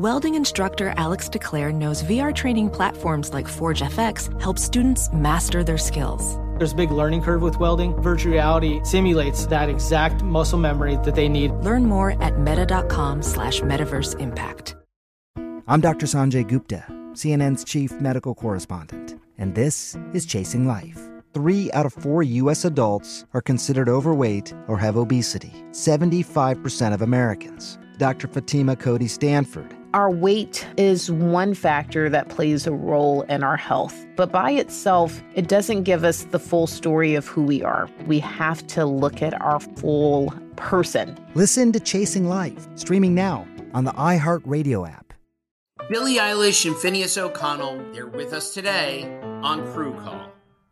Welding instructor Alex DeClaire knows VR training platforms like ForgeFX help students master their skills. There's a big learning curve with welding. Virtual reality simulates that exact muscle memory that they need. Learn more at meta.com slash metaverse impact. I'm Dr. Sanjay Gupta, CNN's chief medical correspondent, and this is Chasing Life. Three out of four U.S. adults are considered overweight or have obesity, 75% of Americans. Dr. Fatima Cody Stanford our weight is one factor that plays a role in our health, but by itself, it doesn't give us the full story of who we are. We have to look at our full person. Listen to Chasing Life, streaming now on the iHeartRadio app. Billie Eilish and Finneas O'Connell, they're with us today on Crew Call.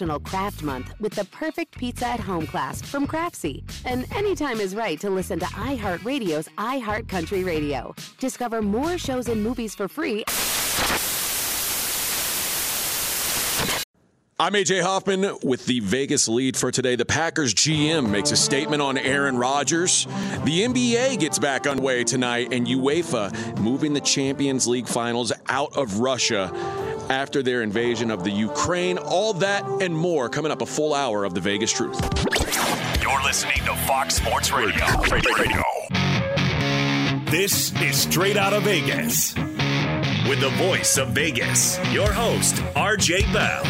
National Craft Month with the perfect pizza at home class from Craftsy. And anytime is right to listen to iHeartRadio's iHeartCountry Radio. Discover more shows and movies for free. I'm AJ Hoffman with the Vegas lead for today. The Packers GM makes a statement on Aaron Rodgers. The NBA gets back underway tonight, and UEFA moving the Champions League finals out of Russia after their invasion of the Ukraine. All that and more coming up a full hour of the Vegas Truth. You're listening to Fox Sports Radio. Radio. This is Straight Out of Vegas. With the voice of Vegas, your host, RJ Bell.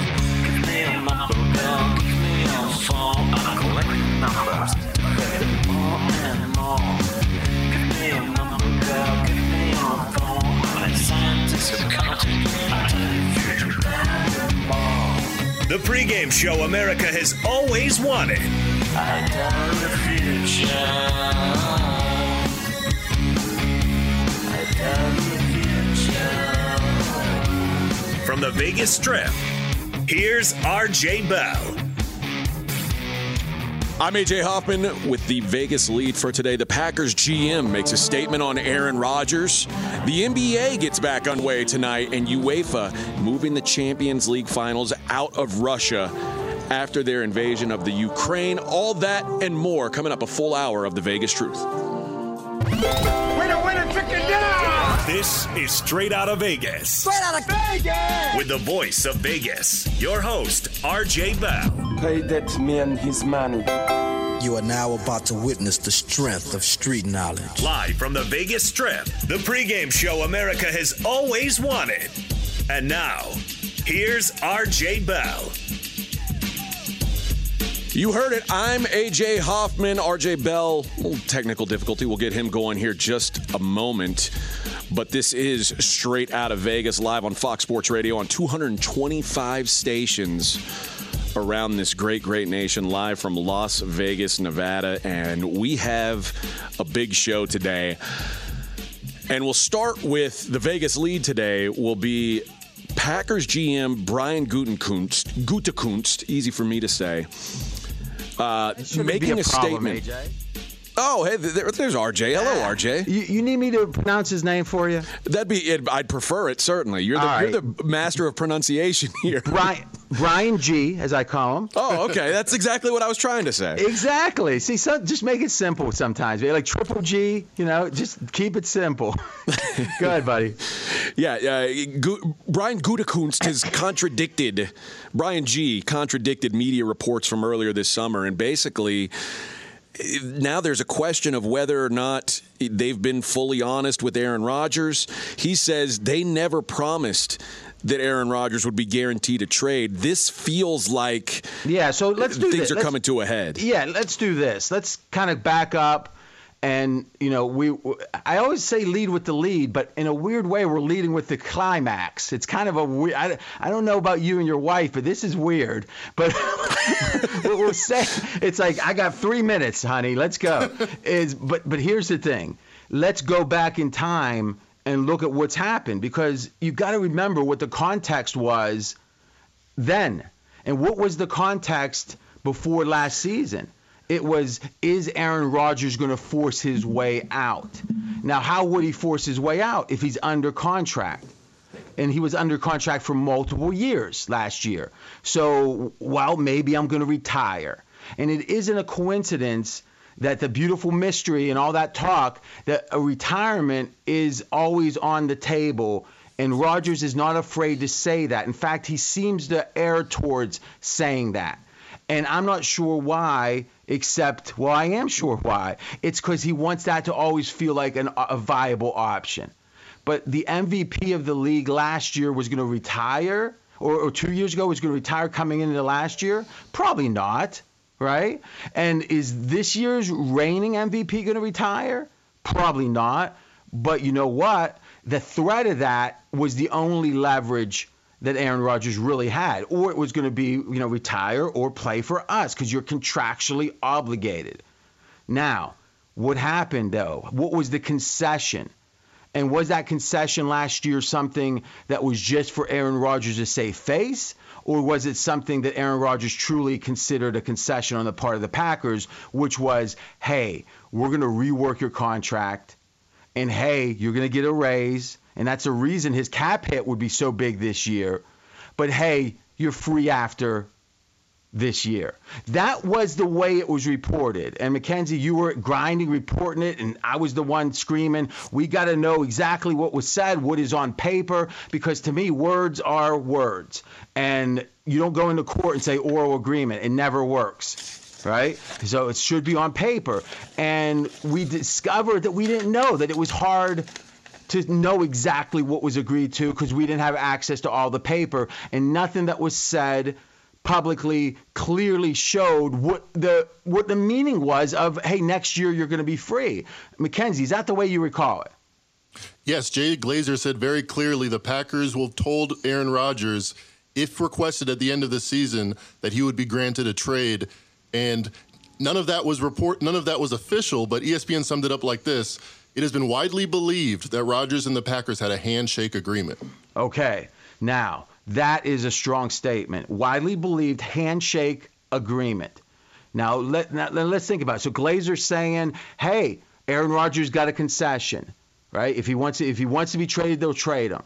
The pregame show America has always wanted. From the Vegas Strip, here's RJ Bell. I'm AJ Hoffman with the Vegas lead for today. The Packers GM makes a statement on Aaron Rodgers. The NBA gets back underway tonight, and UEFA moving the Champions League finals out of Russia after their invasion of the Ukraine. All that and more coming up a full hour of the Vegas Truth. Winner, winner, chicken dinner! This is Straight Out of Vegas. Straight Out of Vegas! With the voice of Vegas, your host, RJ Bell. Pay that man his money. You are now about to witness the strength of street knowledge. Live from the Vegas Strip, the pregame show America has always wanted. And now, here's RJ Bell. You heard it. I'm AJ Hoffman. RJ Bell, little technical difficulty. We'll get him going here just a moment. But this is straight out of Vegas, live on Fox Sports Radio on 225 stations around this great, great nation, live from Las Vegas, Nevada. And we have a big show today. And we'll start with the Vegas lead today, will be Packers GM Brian Gutekunst, Gutekunst, easy for me to say, uh, making a, a problem, statement. AJ. Oh, hey, there, there's RJ. Hello, RJ. You, you, need me to pronounce his name for you? That'd be it. I'd prefer it certainly. You're the, right. you're the master of pronunciation here. Brian Brian G, as I call him. Oh, okay. That's exactly what I was trying to say. Exactly. See, so, just make it simple sometimes. Like triple G, you know, just keep it simple. Go ahead, buddy. Yeah, uh, Brian Gutekunst has contradicted Brian G contradicted media reports from earlier this summer, and basically now there's a question of whether or not they've been fully honest with Aaron Rodgers. He says they never promised that Aaron Rodgers would be guaranteed a trade. This feels like yeah. So let's do things this. are let's, coming to a head. Yeah, let's do this. Let's kind of back up And you know, we I always say lead with the lead, but in a weird way, we're leading with the climax. It's kind of a weird. I, I don't know about you and your wife, but this is weird. But we'll say it's like I got three minutes, honey. Let's go. Is but but here's the thing. Let's go back in time and look at what's happened because you've got to remember what the context was then, and what was the context before last season it was, is Aaron Rodgers going to force his way out? Now, how would he force his way out if he's under contract? And he was under contract for multiple years last year. So, well, maybe I'm going to retire. And it isn't a coincidence that the beautiful mystery and all that talk that a retirement is always on the table and Rodgers is not afraid to say that. In fact, he seems to err towards saying that. And I'm not sure why, except, well, I am sure why. It's because he wants that to always feel like an, a viable option. But the MVP of the league last year was going to retire, or, or two years ago was going to retire coming into last year? Probably not, right? And is this year's reigning MVP going to retire? Probably not. But you know what? The threat of that was the only leverage that Aaron Rodgers really had, or it was going to be, you know, retire or play for us because you're contractually obligated. Now, what happened though? What was the concession? And was that concession last year something that was just for Aaron Rodgers to save face? Or was it something that Aaron Rodgers truly considered a concession on the part of the Packers, which was, hey, we're going to rework your contract, and hey, you're going to get a raise, and that's the reason his cap hit would be so big this year. But hey, you're free after this year. That was the way it was reported. And Mackenzie, you were grinding, reporting it, and I was the one screaming, we got to know exactly what was said, what is on paper, because to me, words are words. And you don't go into court and say oral agreement, it never works. Right? So it should be on paper. And we discovered that we didn't know that it was hard to know exactly what was agreed to because we didn't have access to all the paper and nothing that was said publicly clearly showed what the what the meaning was of hey next year you're going to be free. Mackenzie is that the way you recall it? Yes jay glazer said very clearly the packers will told aaron rodgers if requested at the end of the season that he would be granted a trade. And none of that was report none of that was official but espn summed it up like this it has been widely believed that Rodgers and the Packers had a handshake agreement. Okay. Now, that is a strong statement. Widely believed handshake agreement. Now, let, now let's think about it. So Glazer's saying, hey, Aaron Rodgers got a concession, right? If he wants to, if he wants to be traded, they'll trade him.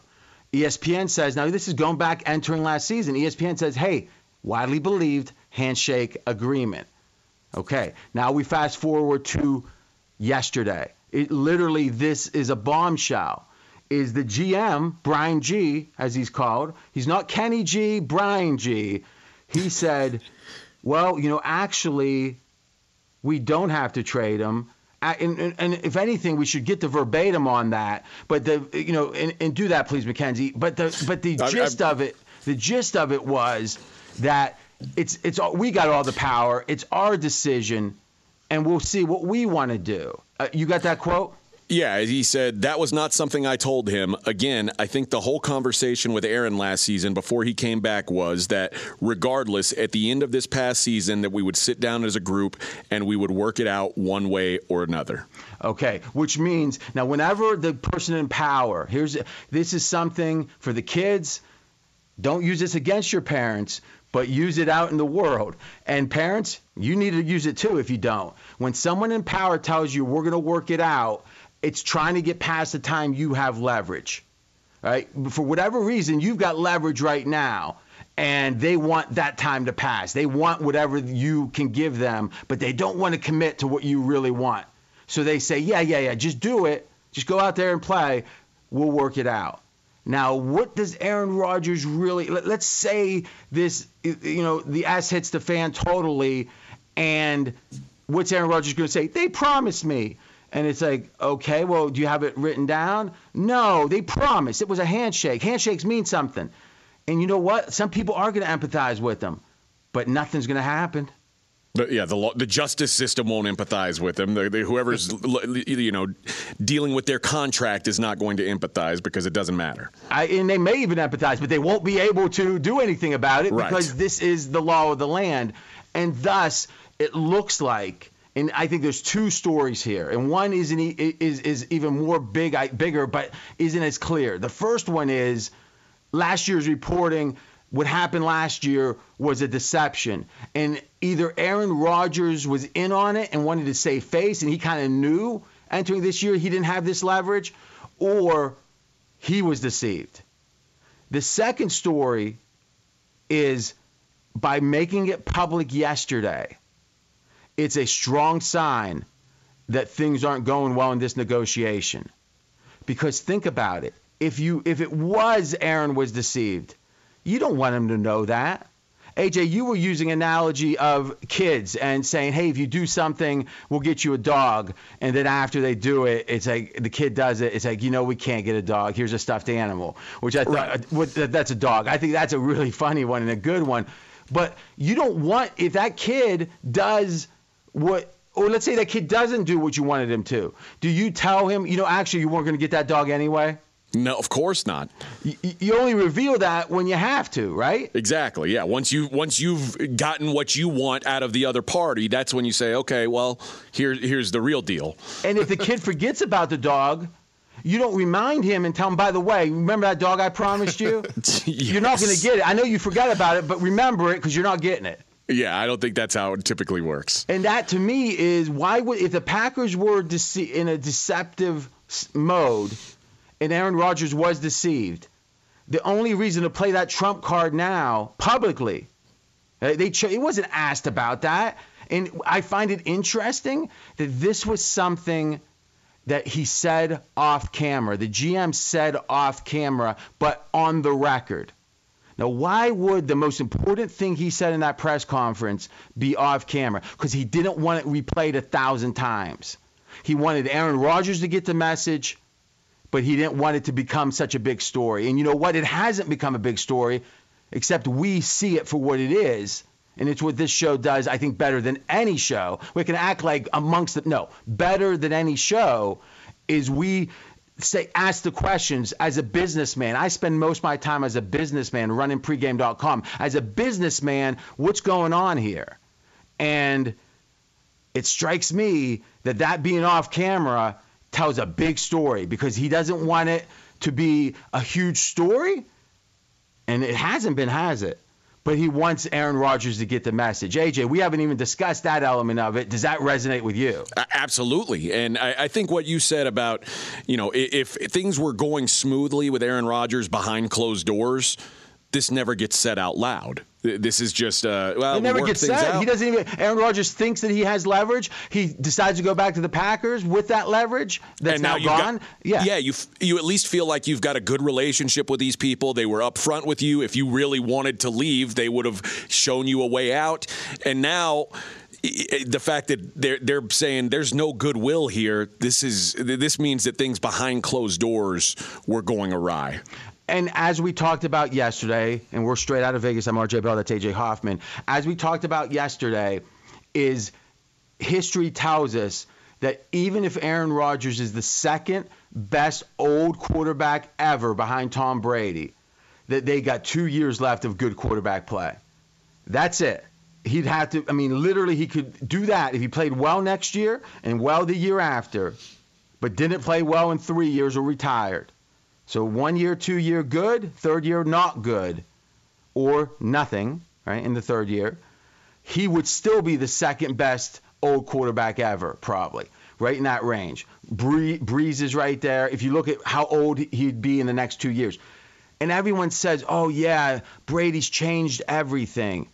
ESPN says, now this is going back entering last season. ESPN says, hey, widely believed handshake agreement. Okay. Now we fast forward to yesterday it literally this is a bombshell is the GM Brian G as he's called he's not Kenny G Brian G he said well you know actually we don't have to trade him and, and, and, if anything, we should get the verbatim on that. But the you know and, and do that, please, Mackenzie. But the but the I, gist I, of it, the gist of it was that it's it's we got all the power. It's our decision, and we'll see what we want to do. Uh, you got that quote? Yeah, he said that was not something I told him. Again, I think the whole conversation with Aaron last season before he came back was that regardless at the end of this past season that we would sit down as a group and we would work it out one way or another. Okay, which means now whenever the person in power, here's this is something for the kids, don't use this against your parents, but use it out in the world. And parents, you need to use it too if you don't. When someone in power tells you we're going to work it out, it's trying to get past the time you have leverage. Right? For whatever reason, you've got leverage right now and they want that time to pass. They want whatever you can give them, but they don't want to commit to what you really want. So they say, "Yeah, yeah, yeah, just do it. Just go out there and play. We'll work it out." Now, what does Aaron Rodgers really? Let, us say this, you know, the ass hits the fan totally, and what's Aaron Rodgers going to say? They promised me. And it's like, okay, well, do you have it written down? No, they promised. It was a handshake. Handshakes mean something. And you know what? Some people are going to empathize with them, but nothing's going to happen. The, yeah, the the justice system won't empathize with them. The, the, whoever's you know dealing with their contract is not going to empathize because it doesn't matter. I, and they may even empathize, but they won't be able to do anything about it Right. because this is the law of the land, and thus it looks like. And I think there's two stories here, and one isn't e- is is even more big, bigger, but isn't as clear. The first one is last year's reporting. What happened last year was a deception, and either Aaron Rodgers was in on it and wanted to save face, and he kind of knew entering this year he didn't have this leverage, or he was deceived. The second story is by making it public yesterday, it's a strong sign that things aren't going well in this negotiation. Because think about it. If you if it was Aaron was deceived, you don't want him to know that. AJ, you were using analogy of kids and saying, "Hey, if you do something, we'll get you a dog." And then after they do it, it's like the kid does it. It's like, you know, we can't get a dog. Here's a stuffed animal, which I thought uh, what- that's a dog. I think that's a really funny one and a good one. But you don't want if that kid does what. Or let's say that kid doesn't do what you wanted him to. Do you tell him, you know, actually you weren't going to get that dog anyway? No, of course not. You, you only reveal that when you have to, right? Exactly. Yeah. Once you once you've gotten what you want out of the other party, that's when you say, okay, well, here here's the real deal. And if the kid forgets about the dog, you don't remind him and tell him, by the way, remember that dog I promised you? You're not going to get it. I know you forgot about it, but remember it because you're not getting it. Yeah, I don't think that's how it typically works. And that to me is why would if the Packers were dece- in a deceptive mode, and Aaron Rodgers was deceived, the only reason to play that trump card now publicly, uh, they ch- it wasn't asked about that, and I find it interesting that this was something that he said off camera. The GM said off camera, but on the record. Now, why would the most important thing he said in that press conference be off camera? Because he didn't want it replayed a thousand times. He wanted Aaron Rodgers to get the message, but he didn't want it to become such a big story. And you know what? It hasn't become a big story, except we see it for what it is. And it's what this show does, I think, better than any show. We can act like amongst the, no, better than any show is we say ask the questions as a businessman. I spend most of my time as a businessman running pregame.com. As a businessman, what's going on here? And it strikes me that that being off camera tells a big story because he doesn't want it to be a huge story. And it hasn't been, has it? But he wants Aaron Rodgers to get the message. AJ, we haven't even discussed that element of it. Does that resonate with you? Absolutely, and I, I think what you said about, you know, i- if, things were going smoothly with Aaron Rodgers behind closed doors, this never gets said out loud. This is just, uh, well, It never gets said. out. He doesn't even. Aaron Rodgers thinks that he has leverage. He decides to go back to the Packers with that leverage that's and now, now, gone. got, yeah. yeah, you f- you at least feel like you've got a good relationship with these people. They were upfront with you. If you really wanted to leave, they would have shown you a way out. And now, the fact that they're they're saying there's no goodwill here, this is this means that things behind closed doors were going awry. And as we talked about yesterday, and we're straight out of Vegas, I'm RJ Bell, that's AJ Hoffman. As we talked about yesterday, is history tells us that even if Aaron Rodgers is the second best old quarterback ever behind Tom Brady, that they got two years left of good quarterback play. That's it. He'd have to, I mean, literally, he could do that if he played well next year and well the year after, but didn't play well in three years or retired. So one year, two year, good. Third year, not good, or nothing. Right in the third year, he would still be the second best old quarterback ever, probably right in that range. Bree, Brees is right there. If you look at how old he'd be in the next two years, and everyone says, "Oh yeah, Brady's changed everything."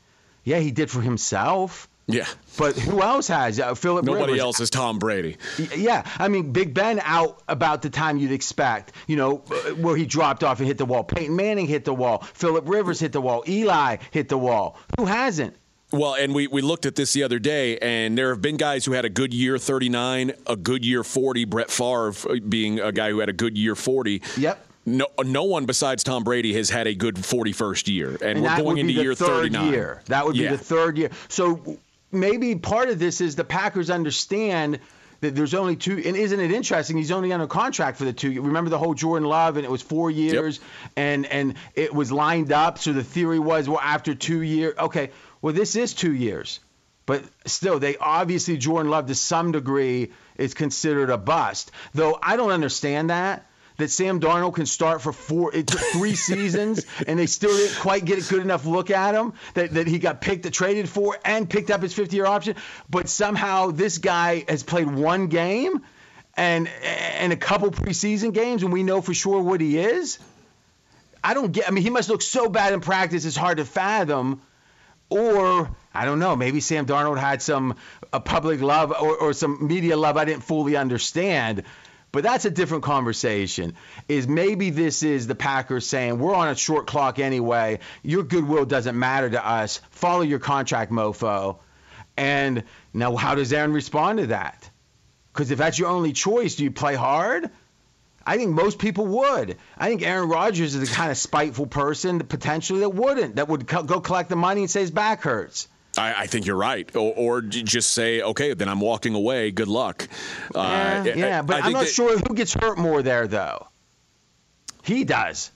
Yeah, he did for himself. Yeah. But who else has? Uh, Philip Nobody Rivers. else is Tom Brady. Yeah, I mean, Big Ben out about the time you'd expect, you know, uh, where he dropped off and hit the wall. Peyton Manning hit the wall. Philip Rivers hit the wall. Eli hit the wall. Who hasn't? Well, and we, we looked at this the other day, and there have been guys who had a good year 39, a good year 40. Brett Favre uh, being a guy who had a good year 40. Yep. No, no one besides Tom Brady has had a good 41st year, and, we're that going would into be the year third 39. year. That would be Yeah. the third year. So maybe part of this is the Packers understand that there's only two. And isn't it interesting? He's only under contract for the two. Remember the whole Jordan Love, and it was four years, yep. and and it was lined up. So the theory was, well, after two years, okay, well this is two years, but still, they obviously Jordan Love to some degree is considered a bust. Though I don't understand that that Sam Darnold can start for four, it took three seasons, and they still didn't quite get a good enough look at him that, that he got picked, traded for, and picked up his 50 year option. But somehow this guy has played one game and and a couple preseason games, and we know for sure what he is. I don't get. I mean, he must look so bad in practice; it's hard to fathom. Or I don't know. Maybe Sam Darnold had some a public love or, or some media love I didn't fully understand. But that's a different conversation. Is maybe this is the Packers saying, we're on a short clock anyway. Your goodwill doesn't matter to us. Follow your contract, mofo. And now, how does Aaron respond to that? Because if that's your only choice, do you play hard? I think most people would. I think Aaron Rodgers is the kind of spiteful person potentially that wouldn't, that would co- go collect the money and say his back hurts. I, I, think you're right. Or, or, just say, okay, then I'm walking away. Good luck. Uh, yeah, yeah, but I, am not that, sure who gets hurt more there, though. He does.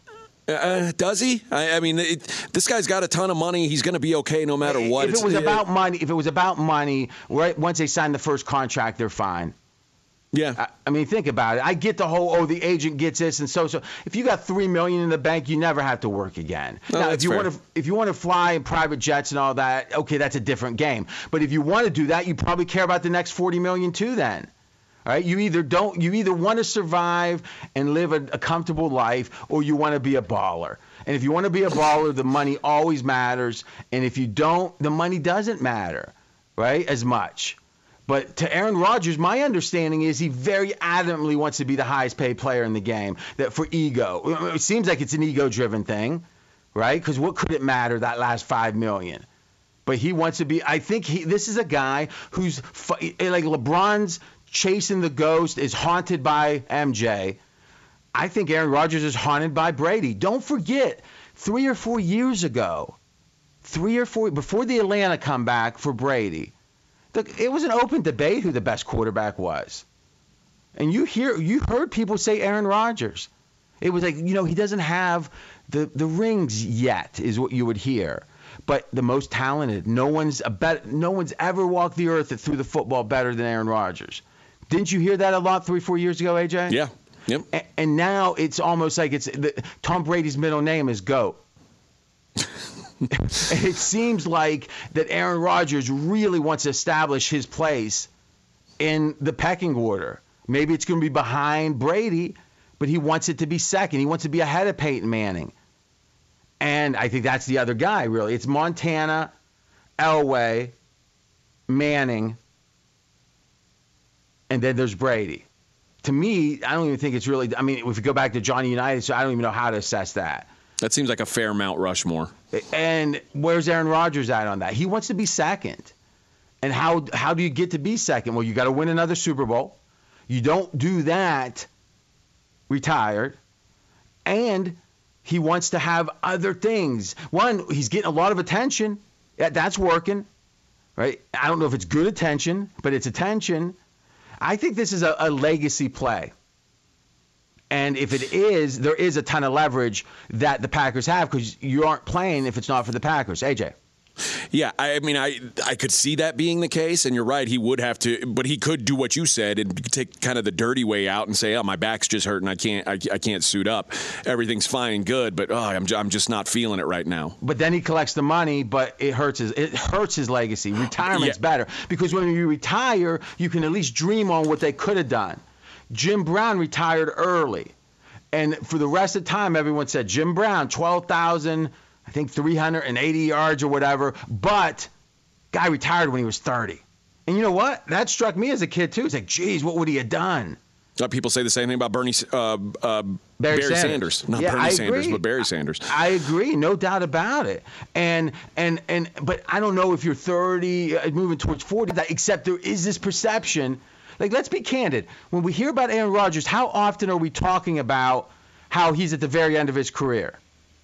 Uh, does he? I, I mean, it, this guy's got a ton of money. He's going to be okay no matter what. If it was it's, about money, if it was about money, right? Once they sign the first contract, they're fine. Yeah. I, I, mean, think about it. I get the whole oh the agent gets this and so so. If you got three million in the bank, you never have to work again. No, now, if you want to if you want to fly in private jets and all that, okay, that's a different game. But if you want to do that, you probably care about the next forty million too. Then. All right, you either don't, you either want to survive and live a, a comfortable life, or you want to be a baller. And if you want to be a baller, the money always matters. And if you don't, the money doesn't matter, right, as much. But to Aaron Rodgers, my understanding is he very adamantly wants to be the highest paid player in the game. That for ego, it seems like it's an ego-driven thing, right? Because what could it matter that last five million? But he wants to be. I think he. This is a guy who's eh, like LeBron's chasing the ghost is haunted by MJ. I think Aaron Rodgers is haunted by Brady. Don't forget, three or four years ago, three or four before the Atlanta comeback for Brady the, it was an open debate who the best quarterback was. And you hear you heard people say Aaron Rodgers. It was like, you know, he doesn't have the the rings yet is what you would hear. But the most talented. No one's a bet, no one's ever walked the earth that threw the football better than Aaron Rodgers. Didn't you hear that a lot 3 4 years ago, AJ? Yeah. Yep. And, and now it's almost like it's the, Tom Brady's middle name is GOAT. it seems like that Aaron Rodgers really wants to establish his place in the pecking order. Maybe it's going to be behind Brady, but he wants it to be second. He wants to be ahead of Peyton Manning. And I think that's the other guy, really. It's Montana, Elway, Manning, and then there's Brady. To me, I don't even think it's really. I mean, if you go back to Johnny Unitas, so I don't even know how to assess that. That seems like a fair Mount Rushmore. And where's Aaron Rodgers at on that? He wants to be second. And how how do you get to be second? Well, you got to win another Super Bowl. You don't do that retired. And he wants to have other things. One, he's getting a lot of attention. That's working. Right? I don't know if it's good attention, but it's attention. I think this is a, a legacy play. And if it is, there is a ton of leverage that the Packers have because you aren't playing if it's not for the Packers. AJ. Yeah, I mean, I I could see that being the case, and you're right. He would have to, but he could do what you said and take kind of the dirty way out and say, "Oh, my back's just hurting. I can't, I, I can't suit up. Everything's fine and good, but oh, I'm I'm just not feeling it right now." But then he collects the money, but it hurts his it hurts his legacy. Retirement's yeah. better because when you retire, you can at least dream on what they could have done. Jim Brown retired early. And for the rest of the time, everyone said Jim Brown, 12,000, I think 380 yards or whatever. But guy retired when he was 30. And you know what? That struck me as a kid too. It's like, geez, what would he have done? Uh, people say the same thing about Bernie uh, uh, Barry, Barry Sanders. Sanders. not yeah, Bernie Sanders, but Barry Sanders. I agree, no doubt about it. And and and, but I don't know if you're 30, uh, moving towards 40, except there is this perception like, let's be candid. When we hear about Aaron Rodgers, how often are we talking about how he's at the very end of his career?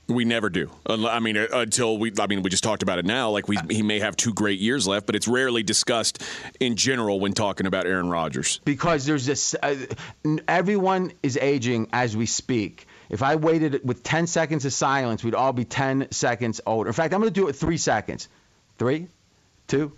We never do. I mean, uh, until we. I mean, we just talked about it now. Like we, he may have two great years left, but it's rarely discussed in general when talking about Aaron Rodgers. Because there's this. Uh, everyone is aging as we speak. If I waited with 10 seconds of silence, we'd all be 10 seconds older. In fact, I'm going to do it three seconds. Three, two,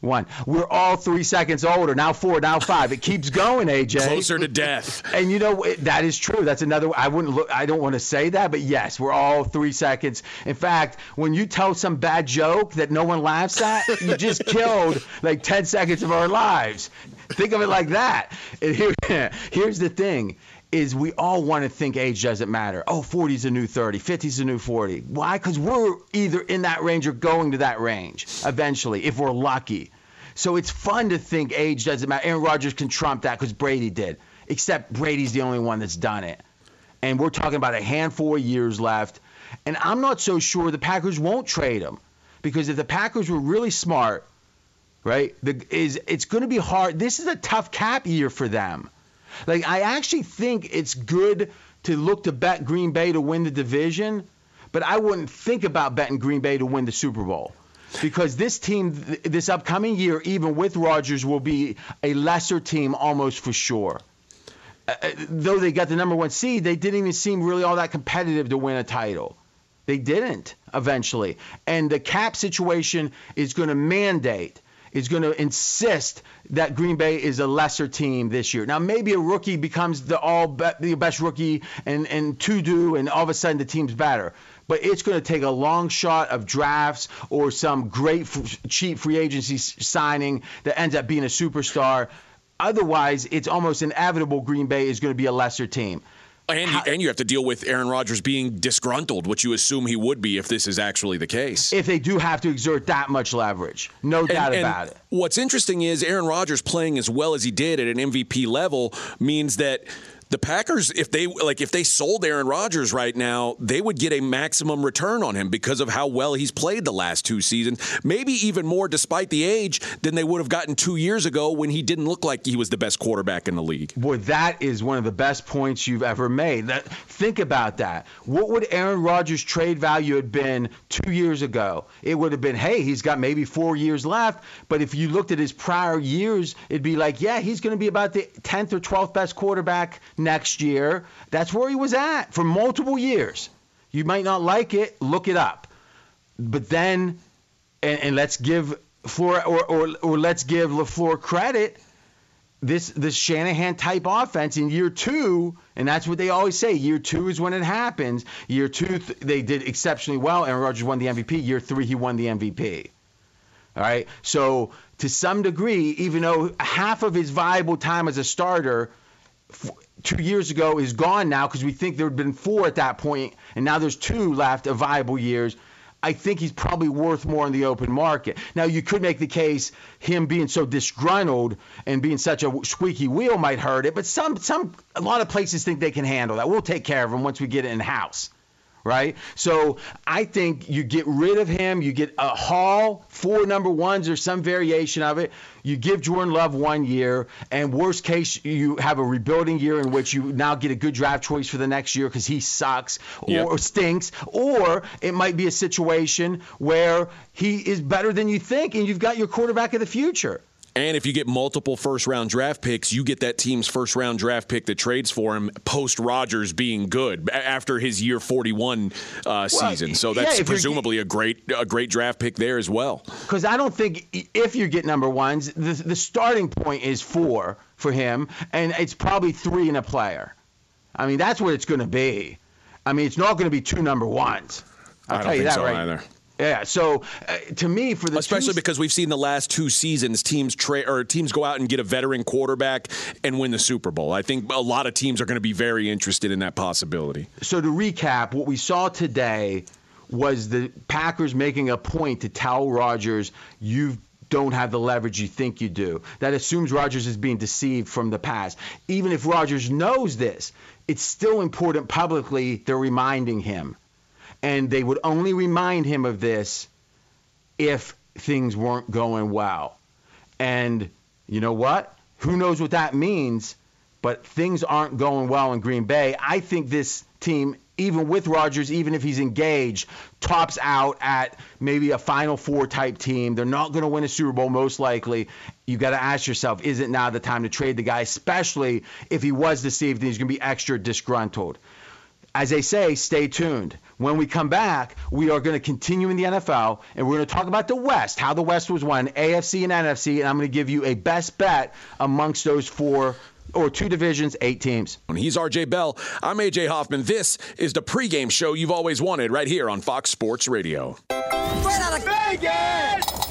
one. We're all three seconds older. Now four, now five. It keeps going, AJ. Closer to death. And you know that is true. That's another. I wouldn't look. I don't want to say that, but yes, we're all three seconds. In fact, when you tell some bad joke that no one laughs at, you just killed like ten seconds of our lives. Think of it like that. And here, here's the thing is we all want to think age doesn't matter. Oh, 40 is a new 30, 50 is a new 40. Why? Because we're either in that range or going to that range eventually, if we're lucky. So it's fun to think age doesn't matter. Aaron Rodgers can trump that because Brady did, except Brady's the only one that's done it. And we're talking about a handful of years left. And I'm not so sure the Packers won't trade him because if the Packers were really smart, right, the, is it's going to be hard. This is a tough cap year for them like I actually think it's good to look to bet Green Bay to win the division, but I wouldn't think about betting Green Bay to win the Super Bowl. Because this team, this upcoming year, even with Rodgers, will be a lesser team almost for sure. Uh, uh, though they got the number one seed, they didn't even seem really all that competitive to win a title. They didn't eventually. And the cap situation is going to mandate is going to insist that Green Bay is a lesser team this year. Now, maybe a rookie becomes the all be- the best rookie and and to do, and all of a sudden the team's better. But it's going to take a long shot of drafts or some great f- cheap free agency signing that ends up being a superstar. Otherwise, it's almost inevitable Green Bay is going to be a lesser team. And you, and you have to deal with Aaron Rodgers being disgruntled, which you assume he would be if this is actually the case. If they do have to exert that much leverage, no doubt and, and about it. What's interesting is Aaron Rodgers playing as well as he did at an MVP level means that the Packers, if they like, if they sold Aaron Rodgers right now, they would get a maximum return on him because of how well he's played the last two seasons. Maybe even more, despite the age, than they would have gotten two years ago when he didn't look like he was the best quarterback in the league. Boy, that is one of the best points you've ever made. That, think about that. What would Aaron Rodgers' trade value have been two years ago? It would have been, hey, he's got maybe four years left. But if you looked at his prior years, it'd be like, yeah, he's going to be about the 10th or 12th best quarterback next year. That's where he was at for multiple years. You might not like it, look it up. But then, and, and let's give Flora or, or, or let's give LaFleur credit. This this Shanahan type offense in year two, and that's what they always say. Year two is when it happens. Year two, th- they did exceptionally well. Aaron Rodgers won the MVP. Year three, he won the MVP. All right. So to some degree, even though half of his viable time as a starter two years ago is gone now because we think there had been four at that point, and now there's two left of viable years. I think he's probably worth more in the open market. Now, you could make the case him being so disgruntled and being such a squeaky wheel might hurt it, but some, some, a lot of places think they can handle that. We'll take care of him once we get it in house right? So I think you get rid of him, you get a haul, four number ones or some variation of it. You give Jordan Love one year, and worst case, you have a rebuilding year in which you now get a good draft choice for the next year because he sucks or, yep. or stinks. Or it might be a situation where he is better than you think, and you've got your quarterback of the future. And if you get multiple first round draft picks, you get that team's first round draft pick that trades for him post Rodgers being good after his year 41 uh, well, season. So that's yeah, presumably a great a great draft pick there as well. Because I don't think if you get number ones, the, the starting point is four for him, and it's probably three in a player. I mean, that's what it's going to be. I mean, it's not going to be two number ones. I'll I tell you that so right. Either. Yeah, so uh, to me, for the especially two... because we've seen the last two seasons, teams trade or teams go out and get a veteran quarterback and win the Super Bowl. I think a lot of teams are going to be very interested in that possibility. So to recap, what we saw today was the Packers making a point to tell Rodgers, "You don't have the leverage you think you do." That assumes Rodgers is being deceived from the past. Even if Rodgers knows this, it's still important publicly. They're reminding him and they would only remind him of this if things weren't going well. And you know what? Who knows what that means? But things aren't going well in Green Bay. I think this team even with Rodgers, even if he's engaged, tops out at maybe a Final Four type team. They're not going to win a Super Bowl, most likely. You got to ask yourself, is it now the time to trade the guy, especially if he was deceived and he's going to be extra disgruntled? As they say, stay tuned. When we come back, we are going to continue in the NFL and we're going to talk about the West, how the West was won, AFC and NFC, and I'm going to give you a best bet amongst those four or two divisions, eight teams. He's RJ Bell. I'm AJ Hoffman. This is the pregame show you've always wanted right here on Fox Sports Radio. Straight out of Vegas!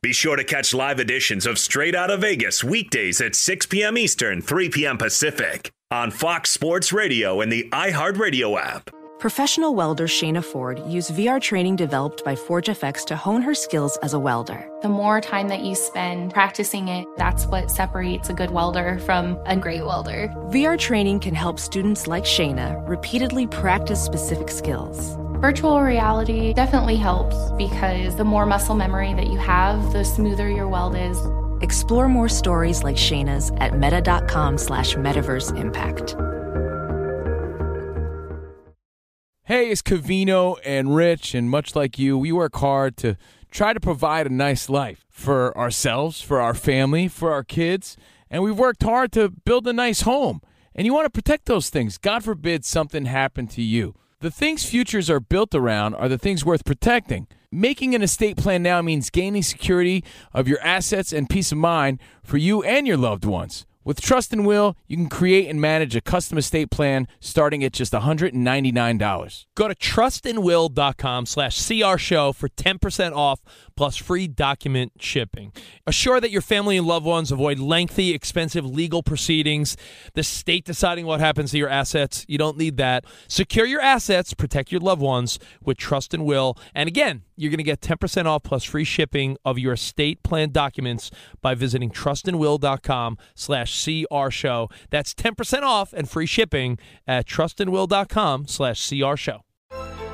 Be sure to catch live editions of Straight Out of Vegas weekdays at 6 p.m. Eastern, 3 p.m. Pacific on Fox Sports Radio and the iHeartRadio app. Professional welder Shayna Ford used VR training developed by ForgeFX to hone her skills as a welder. The more time that you spend practicing it, that's what separates a good welder from a great welder. VR training can help students like Shayna repeatedly practice specific skills. Virtual reality definitely helps because the more muscle memory that you have, the smoother your weld is. Explore more stories like Shayna's at meta.com slash metaverse impact. Hey, it's Cavino and Rich, and much like you, we work hard to try to provide a nice life for ourselves, for our family, for our kids, and we've worked hard to build a nice home. And you want to protect those things. God forbid something happened to you. The things futures are built around are the things worth protecting. Making an estate plan now means gaining security of your assets and peace of mind for you and your loved ones. With Trust and Will, you can create and manage a custom estate plan starting at just $199. Go to trustandwill.com slash crshow for 10% off plus free document shipping. Assure that your family and loved ones avoid lengthy, expensive legal proceedings, the state deciding what happens to your assets. You don't need that. Secure your assets, protect your loved ones with Trust and Will. And again, you're going to get 10% off plus free shipping of your estate plan documents by visiting trustandwill.com slash crshow. That's 10% off and free shipping at trustandwill.com slash crshow.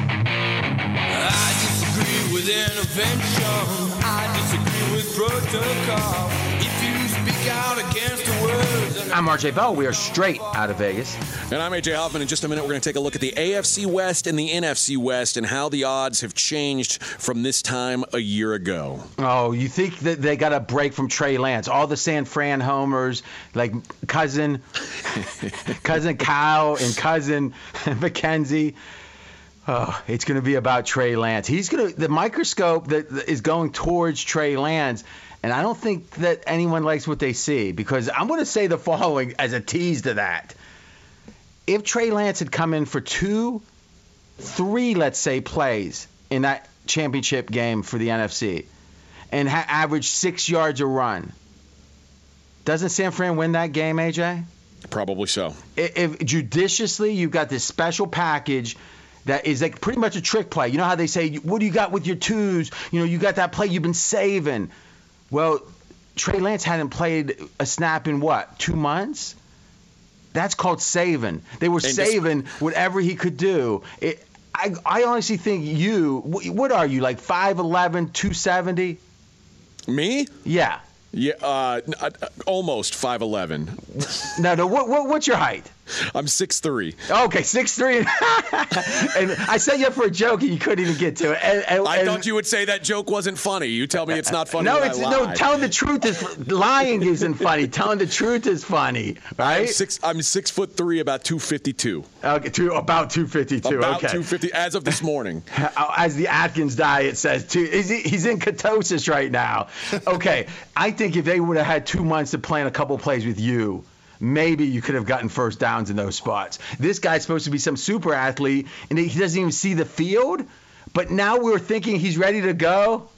I disagree with intervention. I disagree with protocol. If you speak out against the words, I'm RJ Bell. We are straight out of Vegas. And I'm AJ Hoffman. In just a minute, we're going to take a look at the AFC West and the NFC West and how the odds have changed from this time a year ago. Oh, you think that they got a break from Trey Lance? All the San Fran homers, like cousin, cousin Kyle and cousin Mackenzie. Oh, it's going to be about Trey Lance. He's going to the microscope that is going towards Trey Lance, and I don't think that anyone likes what they see because I'm going to say the following as a tease to that. If Trey Lance had come in for two, three, let's say, plays in that championship game for the NFC, and ha- averaged six yards a run, doesn't San Fran win that game, AJ? Probably so. if, if judiciously you've got this special package that is like pretty much a trick play. You know how they say, "What do you got with your twos? You know, you got that play you've been saving." Well, Trey Lance hadn't played a snap in what two months? That's called saving. They were And saving whatever he could do. It, I, I honestly think you. What are you like 5'11", 270? Me? Yeah. Yeah, uh, uh, almost 5'11. No, no. What, what what's your height? I'm six three. Okay, six three. and I set you up for a joke and you couldn't even get to it. And, and, I thought you would say that joke wasn't funny. You tell me it's not funny. No, it's no. Telling the truth is lying isn't funny. Telling the truth is funny, right? I'm six. I'm six foot three, about two fifty two. Okay, two, about two fifty two. About Okay. two fifty as of this morning. Uh, as the Atkins diet says, too, he's, he's in ketosis right now. Okay, I think if they would have had two months to plan a couple plays with you, maybe you could have gotten first downs in those spots. This guy's supposed to be some super athlete, and he doesn't even see the field. But now we're thinking he's ready to go.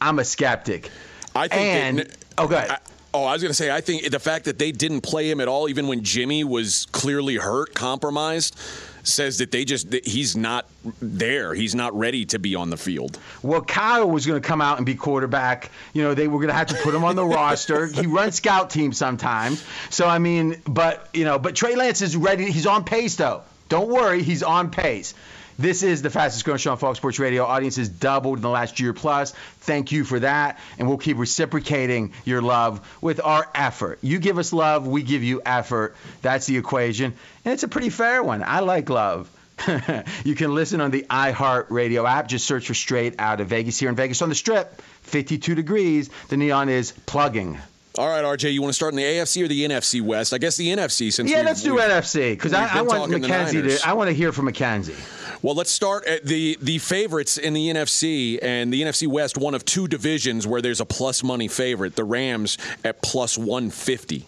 I'm a skeptic. I think. And that, oh, go ahead. I, oh, I was going to say. I think the fact that they didn't play him at all, even when Jimmy was clearly hurt, compromised, says that they just that he's not there. He's not ready to be on the field. Well, Kyle was going to come out and be quarterback. You know, they were going to have to put him on the roster. He runs scout teams sometimes. So, I mean, but, you know, but Trey Lance is ready. He's on pace, though. Don't worry, he's on pace. This is the fastest growing show on Fox Sports Radio. Audience has doubled in the last year plus. Thank you for that. And we'll keep reciprocating your love with our effort. You give us love, we give you effort. That's the equation. And it's a pretty fair one. I like love. you can listen on the iHeart Radio app. Just search for Straight Out of Vegas here in Vegas on the Strip. 52 degrees. The neon is plugging. All right, RJ, you want to start in the AFC or the NFC West? I guess the NFC since yeah, let's do NFC because I, I want talking the Mackenzie Niners. to. I want to hear from Mackenzie. Well, let's start at the the favorites in the NFC and the NFC West, one of two divisions where there's a plus money favorite. The Rams at plus 150.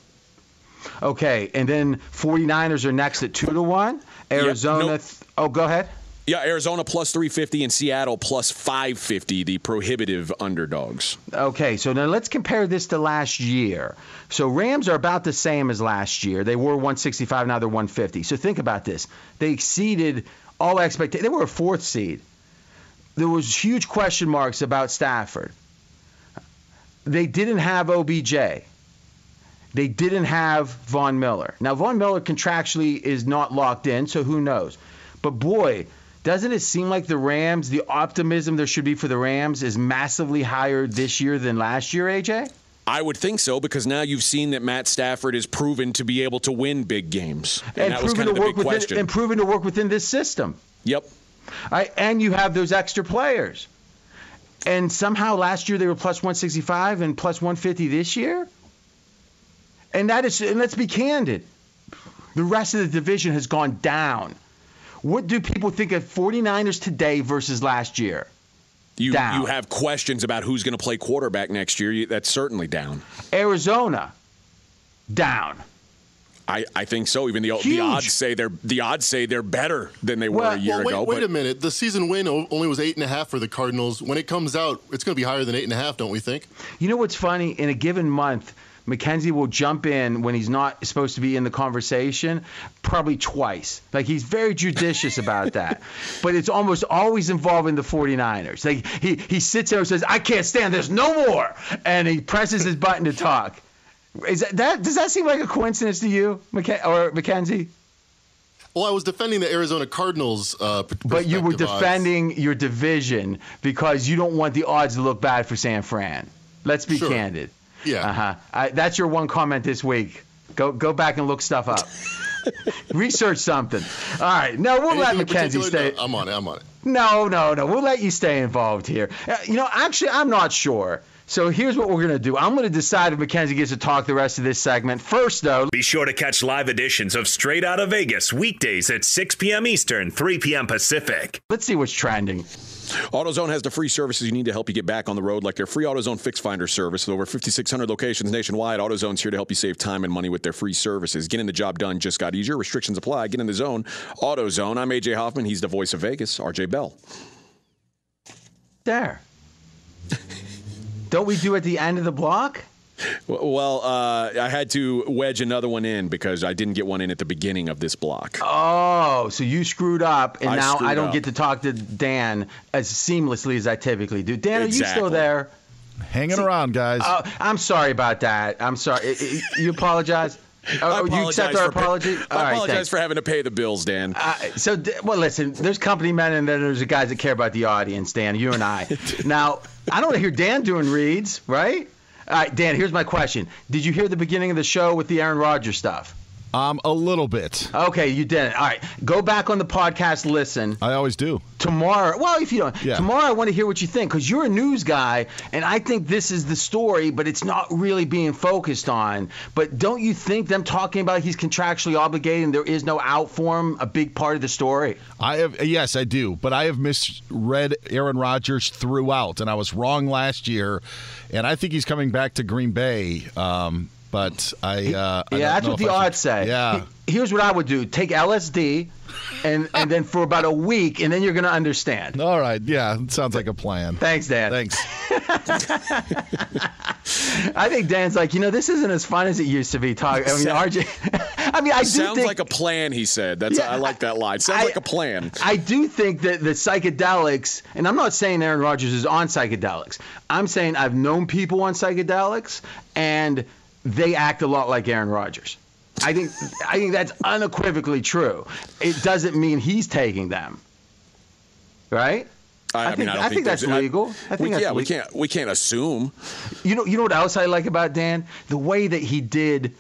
Okay, and then 49ers are next at two to one. Arizona. nope. th- oh, go ahead. Yeah, Arizona plus 350 and Seattle plus 550, the prohibitive underdogs. Okay, so now let's compare this to last year. So Rams are about the same as last year. They were 165, now they're 150. So think about this. They exceeded all expectations. They were a fourth seed. There was huge question marks about Stafford. They didn't have OBJ. They didn't have Von Miller. Now Von Miller contractually is not locked in, so who knows? But boy, doesn't it seem like the Rams, the optimism there should be for the Rams is massively higher this year than last year, AJ? I would think so because now you've seen that Matt Stafford is proven to be able to win big games. And, that was proven kind of to the work big within question. and proven to work within this system. Yep. I, and you have those extra players. And somehow last year they were plus 165 and plus 150 this year. And that is, and let's be candid, the rest of the division has gone down. What do people think of 49ers today versus last year? You Down. you have questions about who's going to play quarterback next year. You- That's certainly down. Arizona, down. I, I think so. Even the the odds say they're the odds say they're better than they were a year well, wait, ago. wait but a minute. The season win only was eight and a half for the Cardinals. When it comes out, it's going to be higher than eight and a half, don't we think? You know what's funny? In a given month, Mackenzie will jump in when he's not supposed to be in the conversation, probably twice. Like he's very judicious about that. But it's almost always involving the 49ers. Like he, he sits there and says, I can't stand this no more. And he presses his button to talk. Is that, that does that seem like a coincidence to you, Macke- or Mackenzie? Well, I was defending the Arizona Cardinals. Uh, But you were perspective odds. defending your division because you don't want the odds to look bad for San Fran. Let's be Sure. candid. Yeah. Uh-huh. I, that's your one comment this week. Go go back and look stuff up. Research something. All right. No, we'll let Anything in Mackenzie stay. No, I'm on it. I'm on it. No, no, no. We'll let you stay involved here. Uh, you know, actually, I'm not sure. So here's what we're going to do. I'm going to decide if Mackenzie gets to talk the rest of this segment. First, though, Be sure to catch live editions of Straight Out of Vegas weekdays at 6 p.m. Eastern, 3 p.m. Pacific. let's see what's trending. AutoZone has the free services you need to help you get back on the road, like their free AutoZone Fix Finder service with over 5,600 locations nationwide. AutoZone's here to help you save time and money with their free services. Getting the job done just got easier. Restrictions apply. Get in the zone. AutoZone. I'm AJ Hoffman. He's the voice of Vegas. RJ Bell. There. Don't we do at the end of the block? W- Well, uh, I had to wedge another one in because I didn't get one in at the beginning of this block. Oh, so you screwed up, and I now I don't up. get to talk to Dan as seamlessly as I typically do. Dan, are you still there? Hanging around, guys. Oh, I'm sorry about that. I'm sorry. I- I- You apologize? I Oh, you accept our for pay- apology? All I right, apologize thanks. for having to pay the bills, Dan. Uh, so, well, listen, there's company men and then there's the guys that care about the audience, Dan, you and I. now, I don't want to hear Dan doing reads, right? All right, Dan, here's my question. Did you hear the beginning of the show with the Aaron Rodgers stuff? Um, a little bit. Okay, you didn't. All right, go back on the podcast. Listen. I always do. Tomorrow, well, if you don't, Yeah. tomorrow I want to hear what you think because you're a news guy, and I think this is the story, but it's not really being focused on. But don't you think them talking about he's contractually obligated and there is no out for him a big part of the story? I have yes, I do, but I have misread Aaron Rodgers throughout, and I was wrong last year, and I think he's coming back to Green Bay. Um, but I, uh, I yeah, don't that's know what the I should- odds say. Yeah. Here's what I would do: take LSD, and and then for about a week, and then you're gonna understand. All right. Yeah, sounds like a plan. Thanks, Dan. Thanks. I think Dan's like, you know, this isn't as fun as it used to be. Talking. I mean, RJ. I mean, I do Sounds think, like a plan, he said. That's Yeah, I like that line. Sounds I- like a plan. I do think that the psychedelics, and I'm not saying Aaron Rodgers is on psychedelics. I'm saying I've known people on psychedelics, and they act a lot like Aaron Rodgers. I think I think that's unequivocally true. It doesn't mean he's taking them, right? I, I think- mean, I, don't I think that's I- legal. I think we, that's yeah, we can't we can't assume. You know, you know what else I like about Dan? The way that he did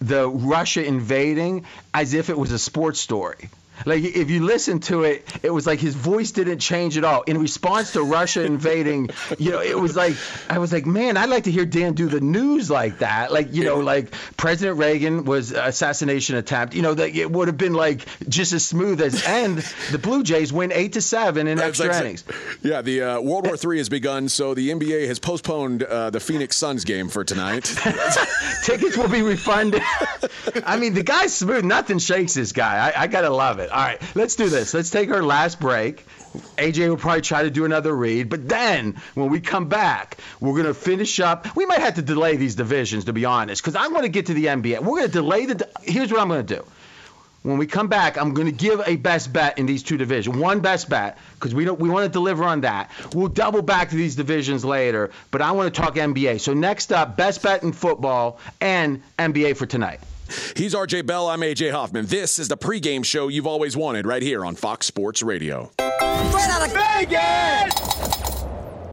the Russia invading as if it was a sports story. Like if you listen to it, it was like his voice didn't change at all. In response to Russia invading, you know, it was like I was like, man, I'd like to hear Dan do the news like that. Like you know, like President Reagan was assassination attempt. You know, that it would have been like just as smooth as. And the Blue Jays win eight to seven in That's extra like- innings. Yeah, the uh, World War III has begun, so the NBA has postponed uh, the Phoenix Suns game for tonight. Tickets will be refunded. I mean, the guy's smooth. Nothing shakes this guy. I, I gotta love it. All right, let's do this. Let's take our last break. AJ will probably try to do another read, but then when we come back, we're gonna finish up. We might have to delay these divisions, to be honest, because I want to get to the NBA. We're gonna delay the. Here's what I'm gonna do. When we come back, I'm going to give a best bet in these two divisions. One best bet because we don't we want to deliver on that. We'll double back to these divisions later, but I want to talk NBA. So next up, best bet in football and NBA for tonight. He's RJ Bell. I'm AJ Hoffman. This is the pregame show you've always wanted right here on Fox Sports Radio. Straight out of Vegas!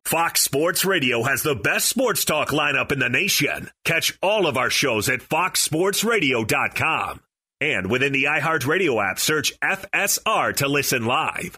Fox Sports Radio has the best sports talk lineup in the nation. Catch all of our shows at foxsportsradio.com. And within the iHeartRadio app, search FSR to listen live.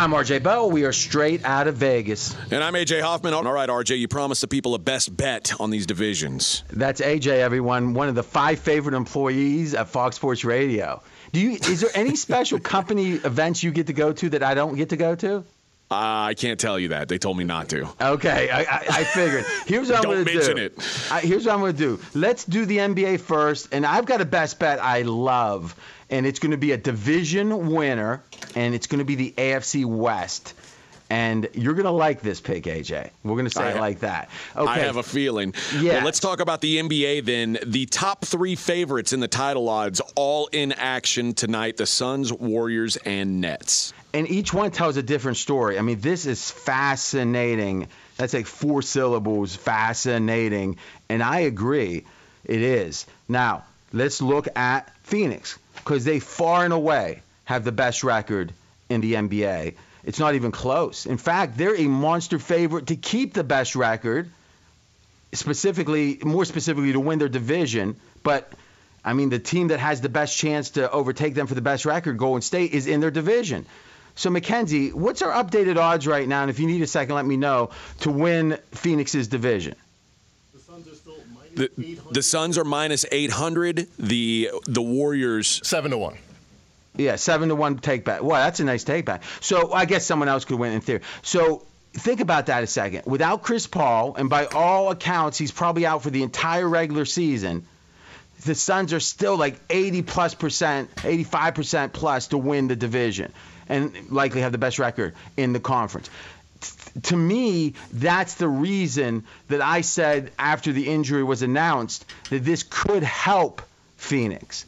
I'm RJ Bell. We are straight out of Vegas. And I'm AJ Hoffman. All right, RJ, you promised the people a best bet on these divisions. That's AJ, everyone, one of the five favorite employees at Fox Sports Radio. Do you? Is there any special company events you get to go to that I don't get to go to? Uh, I can't tell you that. They told me not to. Okay, I, I, I figured. Here's what I'm Don't going to do. mention it. I, here's what I'm going to do. Let's do the NBA first, and I've got a best bet I love, and it's going to be a division winner, and it's going to be the AFC West. And you're going to like this pick, AJ. We're going to say I it ha- like that. Okay. I have a feeling. Yeah. Well, let's talk about the NBA then. The top three favorites in the title odds all in action tonight the Suns, Warriors, and Nets. and each one tells a different story. I mean, this is fascinating. That's like four syllables, fascinating. And I agree, it is. Now, let's look at Phoenix because they far and away have the best record in the NBA. It's not even close. In fact, they're a monster favorite to keep the best record, specifically, more specifically, to win their division. But I mean, the team that has the best chance to overtake them for the best record, Golden State, is in their division. So, Mackenzie, what's our updated odds right now? And if you need a second, let me know to win Phoenix's division. The, the Suns are minus 800. The the Warriors seven to one. Yeah, seven to one take back. Wow, that's a nice take back. So I guess someone else could win in theory. So think about that a second. Without Chris Paul, and by all accounts, he's probably out for the entire regular season. The Suns are still like 80 plus percent, 85 percent plus to win the division, and likely have the best record in the conference. To me, that's the reason that I said after the injury was announced that this could help Phoenix.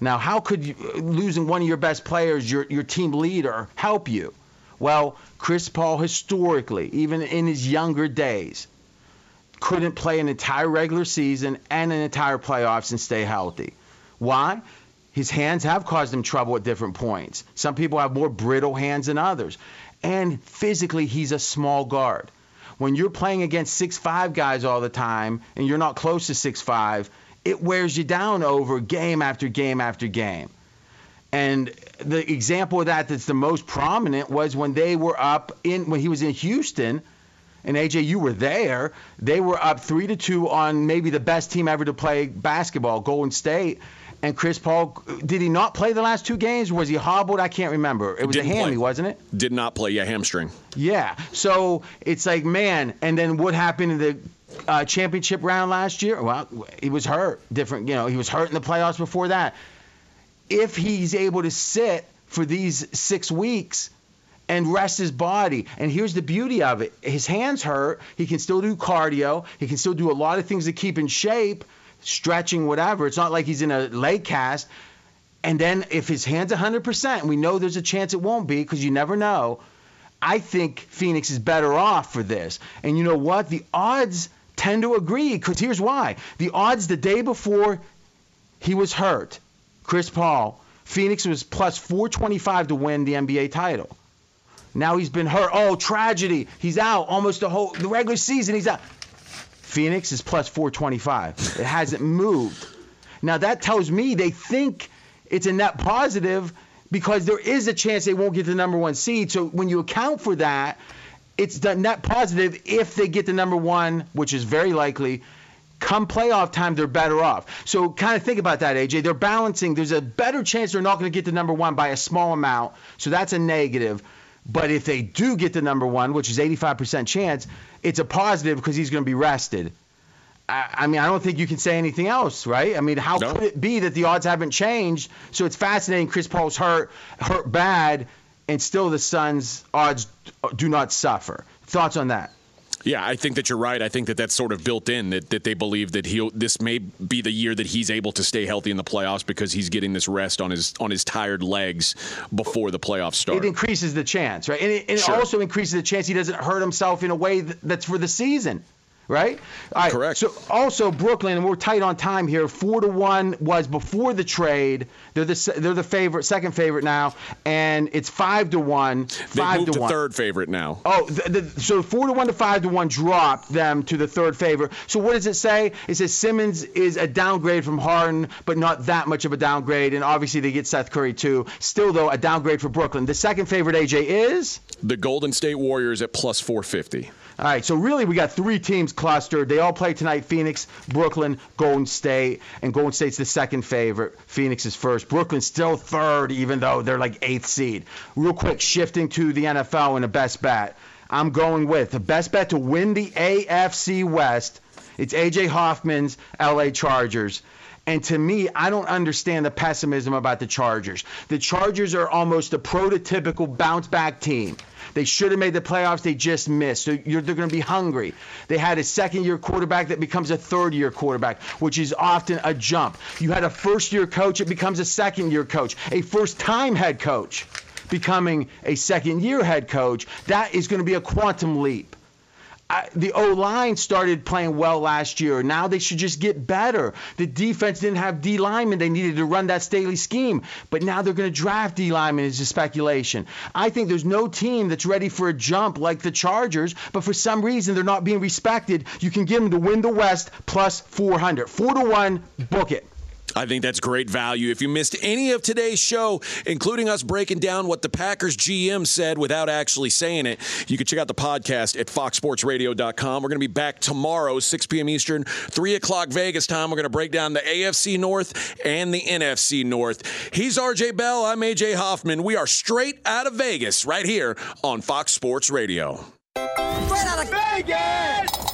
Now, how could you, losing one of your best players, your, your team leader, help you? Well, Chris Paul historically, even in his younger days, couldn't play an entire regular season and an entire playoffs and stay healthy. Why? His hands have caused him trouble at different points. Some people have more brittle hands than others. And physically, he's a small guard. When you're playing against six-five guys all the time and you're not close to six-five, it wears you down over game after game after game. And the example of that that's the most prominent was when they were up in when he was in Houston, and AJ, you were there. They were up three to two on maybe the best team ever to play basketball, Golden State. And Chris Paul, did he not play the last two games? Was he hobbled? I can't remember. It was Didn't a hammy, play. wasn't it? did not play. Yeah, hamstring. Yeah. So it's like, man. And then what happened in the uh, championship round last year? Well, he was hurt. Different, you know, he was hurt in the playoffs before that. If he's able to sit for these six weeks and rest his body, and here's the beauty of it: his hands hurt. He can still do cardio. He can still do a lot of things to keep in shape, stretching, whatever. It's not like he's in a leg cast. And then if his hand's 100%, and we know there's a chance it won't be because you never know. I think Phoenix is better off for this. And you know what? The odds tend to agree because here's why. The odds the day before he was hurt, Chris Paul, Phoenix was plus 425 to win the NBA title. Now he's been hurt. Oh, tragedy. He's out almost the whole the regular season. He's out. Phoenix is plus 425. It hasn't moved. Now that tells me they think it's a net positive because there is a chance they won't get the number one seed. So when you account for that, it's the net positive if they get the number one, which is very likely. Come playoff time, they're better off. So kind of think about that, AJ. They're balancing. There's a better chance they're not going to get the number one by a small amount. So that's a negative. But if they do get the number one, which is 85% chance, it's a positive because he's going to be rested. I, I mean, I don't think you can say anything else, right? I mean, how could it be that the odds haven't changed? So it's fascinating. Chris Paul's hurt, hurt bad, and still the Suns' odds do not suffer. Thoughts on that? Yeah, I think that you're right. I think that that's sort of built in that, that they believe that he will this may be the year that he's able to stay healthy in the playoffs because he's getting this rest on his on his tired legs before the playoffs start. It increases the chance, right? And it, and Sure. it also increases the chance he doesn't hurt himself in a way that's for the season. Right? All right. Correct. So also Brooklyn, and we're tight on time here. Four to one was before the trade. They're the they're the favorite, second favorite now, and it's five to one. they moved to to one. third favorite now. Oh, the, the, so four to one to five to one dropped them to the third favorite. So what does it say? It says Simmons is a downgrade from Harden, but not that much of a downgrade. And obviously they get Seth Curry too. Still though, a downgrade for Brooklyn. The second favorite AJ is. The Golden State Warriors at plus 450. All right, so really we got three teams clustered. They all play tonight: Phoenix, Brooklyn, Golden State, and Golden State's the second favorite. Phoenix is first. Brooklyn's still third, even though they're like eighth seed. Real quick, shifting to the NFL and a best bet. I'm going with the best bet to win the AFC West. It's AJ Hoffman's LA Chargers. And to me, I don't understand the pessimism about the Chargers. The Chargers are almost a prototypical bounce back team. They should have made the playoffs. They just missed. So they're going to be hungry. They had a second year quarterback that becomes a third year quarterback, which is often a jump. You had a first year coach, it becomes a second year coach. A first time head coach becoming a second year head coach. That is going to be a quantum leap. I, the O line started playing well last year. Now they should just get better. The defense didn't have D linemen. They needed to run that Staley scheme. But now they're going to draft D linemen is a speculation. I think there's no team that's ready for a jump like the Chargers, but for some reason they're not being respected. You can get them to win the West plus 400. 4 to 1, book it. I think that's great value. If you missed any of today's show, including us breaking down what the Packers GM said without actually saying it, you can check out the podcast at foxsportsradio.com. We're going to be back tomorrow, 6 p.m. Eastern, 3 o'clock Vegas time. We're going to break down the AFC North and the NFC North. He's RJ Bell. I'm AJ Hoffman. We are straight out of Vegas right here on Fox Sports Radio. Straight out of Vegas!